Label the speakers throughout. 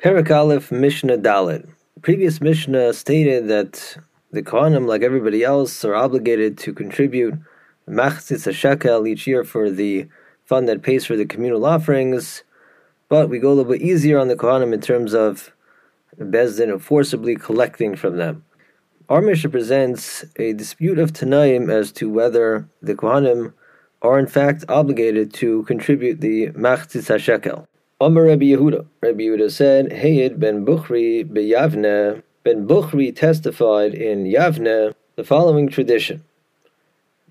Speaker 1: Perek Aleph Mishnah Daled. Previous Mishnah stated that the Kohanim, like everybody else, are obligated to contribute machzitz a shekel each year for the fund that pays for the communal offerings, but we go a little bit easier on the Kohanim in terms of Bezdin of forcibly collecting from them. Our Mishnah presents a dispute of Tanaim as to whether the Kohanim are in fact obligated to contribute the machzitz shekel. Amar Rabbi Yehuda. Rabbi Yehuda said, Hayid ben Bukhri beyavne. Ben Bukhri testified in Yavne the following tradition.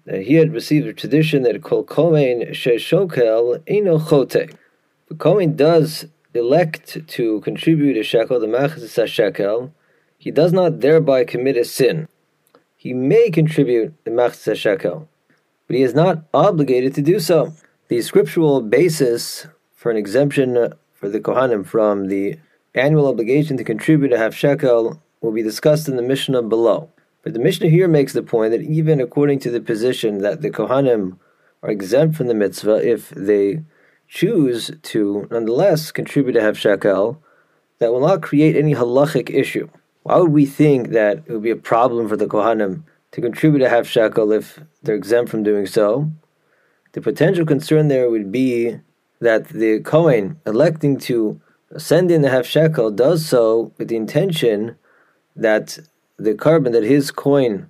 Speaker 1: That he had received a tradition that Kol Kohen Sheshokel Eno Chote. The Kohen does elect to contribute a shekel, the Machzis shekel, he does not thereby commit a sin. He may contribute the Machzis shekel, but he is not obligated to do so. The scriptural basis for an exemption for the Kohanim from the annual obligation to contribute a half shekel will be discussed in the Mishnah below. But the Mishnah here makes the point that even according to the position that the Kohanim are exempt from the mitzvah if they choose to nonetheless contribute a half shekel, that will not create any halachic issue. Why would we think that it would be a problem for the Kohanim to contribute a half shekel if they're exempt from doing so? The potential concern there would be that the Kohen electing to send in the half shekel does so with the intention that the korban that his coin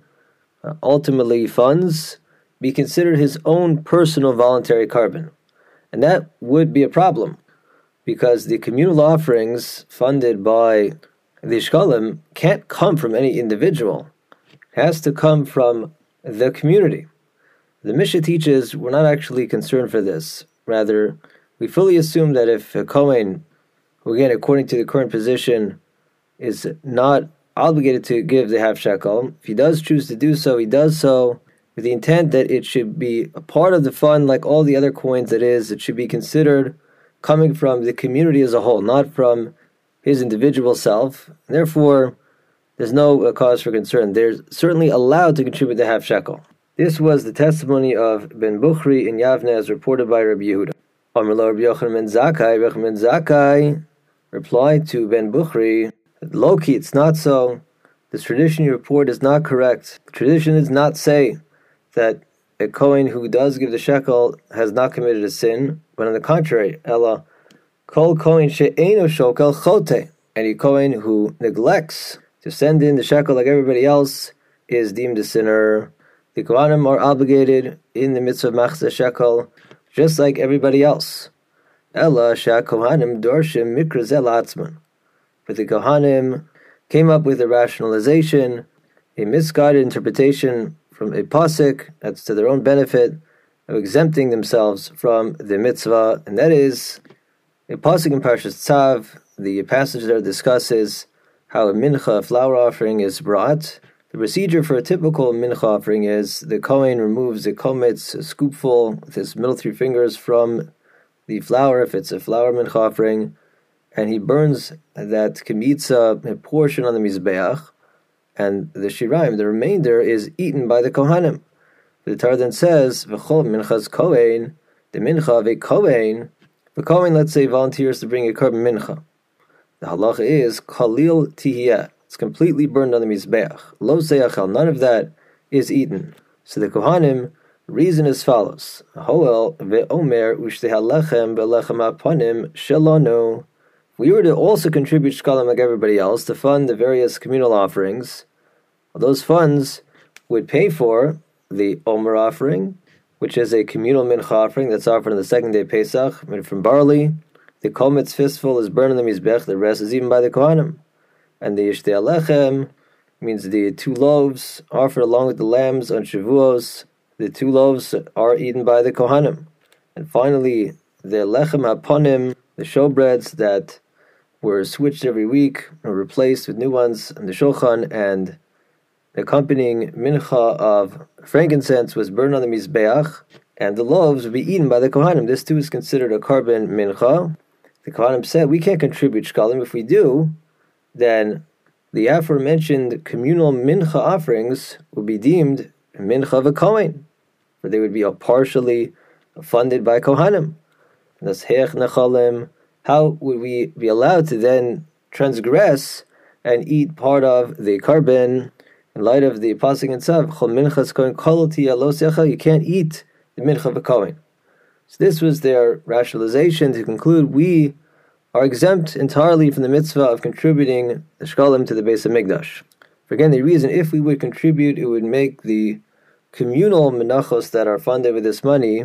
Speaker 1: uh, ultimately funds be considered his own personal voluntary korban. And that would be a problem because the communal offerings funded by the Shkolim can't come from any individual. It has to come from the community. The Mishnah teaches we're not actually concerned for this. Rather, we fully assume that if a Kohen, who again, according to the current position, is not obligated to give the half shekel, if he does choose to do so, he does so with the intent that it should be a part of the fund like all the other coins that is, it should be considered coming from the community as a whole, not from his individual self. Therefore, there's no uh, cause for concern. They're certainly allowed to contribute the half shekel. This was the testimony of Ben Bukhri in Yavne as reported by Rabbi Yehuda. Amrlo Rabbi Yochanan Zakai, Yochanan Zakai replied to Ben Bukhri, Loki, it's not so. This tradition you report is not correct. The tradition does not say that a Kohen who does give the shekel has not committed a sin, but on the contrary, Ella, Kol Kohen she'eno shokel chote. Any Kohen who neglects to send in the shekel like everybody else is deemed a sinner. The Kohanim are obligated in the midst of machzah shekel just like everybody else. Ella Kohanim Dorshim Mikrazel Atzman. But the Kohanim came up with a rationalization, a misguided interpretation from a pasuk that's to their own benefit of exempting themselves from the mitzvah, and that is a pasuk in Parshas Tzav. The passage there discusses how a mincha, a flour offering, is brought. The procedure for a typical mincha offering is the Kohen removes a kometz, a scoopful, with his middle three fingers from the flour, if it's a flour mincha offering, and he burns that kemitza, a portion on the mizbeach, and the shiraim, the remainder, is eaten by the kohanim. The Torah then says, "V'chol minchas kohen," the mincha of a kohen. The kohen, let's say, volunteers to bring a korban mincha. The halacha is kalil tihiyah it's completely burned on the Mizbeach. Lo seyachal, none of that is eaten. So the Kohanim reason as follows. Hoel ve'omer shelonu. We were to also contribute shkalim like everybody else to fund the various communal offerings. Those funds would pay for the Omer offering, which is a communal mincha offering that's offered on the second day of Pesach, made from barley. The kometz fistful is burned on the mizbech. The rest is eaten by the kohanim and the Shtei Halechem means the two loaves offered along with the lambs on Shavuos. The two loaves are eaten by the Kohanim. And finally, the Lechem Haponim, the showbreads that were switched every week or replaced with new ones on the Shulchan, and the accompanying mincha of frankincense was burned on the Mizbeach, and the loaves would be eaten by the Kohanim. This too is considered a korban mincha. The Kohanim said, we can't contribute shkalim. If we do, then the aforementioned communal mincha offerings would be deemed mincha of a Kohen, for they would be partially funded by Kohanim. Thus, how would we be allowed to then transgress and eat part of the korban in light of the pasuk itself, chol minchas kohen koloti you can't eat the mincha of a kohen. So this was their rationalization to conclude we are exempt entirely from the mitzvah of contributing the shkalim to the Beis HaMikdash. For again, the reason if we would contribute, it would make the communal menachos that are funded with this money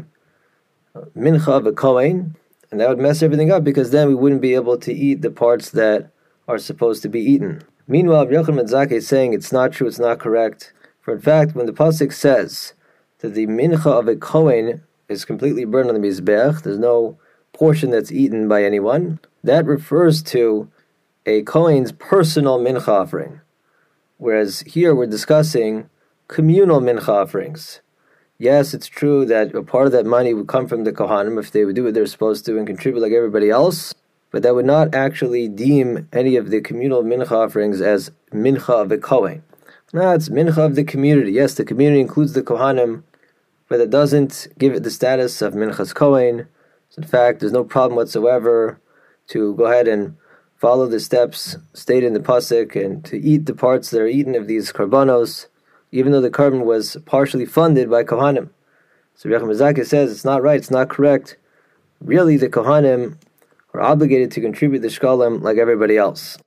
Speaker 1: mincha of a kohen, and that would mess everything up because then we wouldn't be able to eat the parts that are supposed to be eaten. Meanwhile, Yochanan Metzake is saying it's not true, it's not correct. For in fact, when the pasuk says that the mincha of a kohen is completely burned on the mizbech, there's no portion that's eaten by anyone. That refers to a kohen's personal mincha offering, whereas here we're discussing communal mincha offerings. Yes, it's true that a part of that money would come from the kohanim if they would do what they're supposed to and contribute like everybody else but that would not actually deem any of the communal mincha offerings as mincha of the Kohen. No, it's mincha of the community. Yes, the community includes the Kohanim, but it doesn't give it the status of minchas Kohen. So in fact, there's no problem whatsoever to go ahead and follow the steps stated in the pasuk and to eat the parts that are eaten of these karbanos, even though the korban was partially funded by Kohanim. So Mizaki says it's not right, it's not correct. Really, the Kohanim are obligated to contribute the shkalim like everybody else.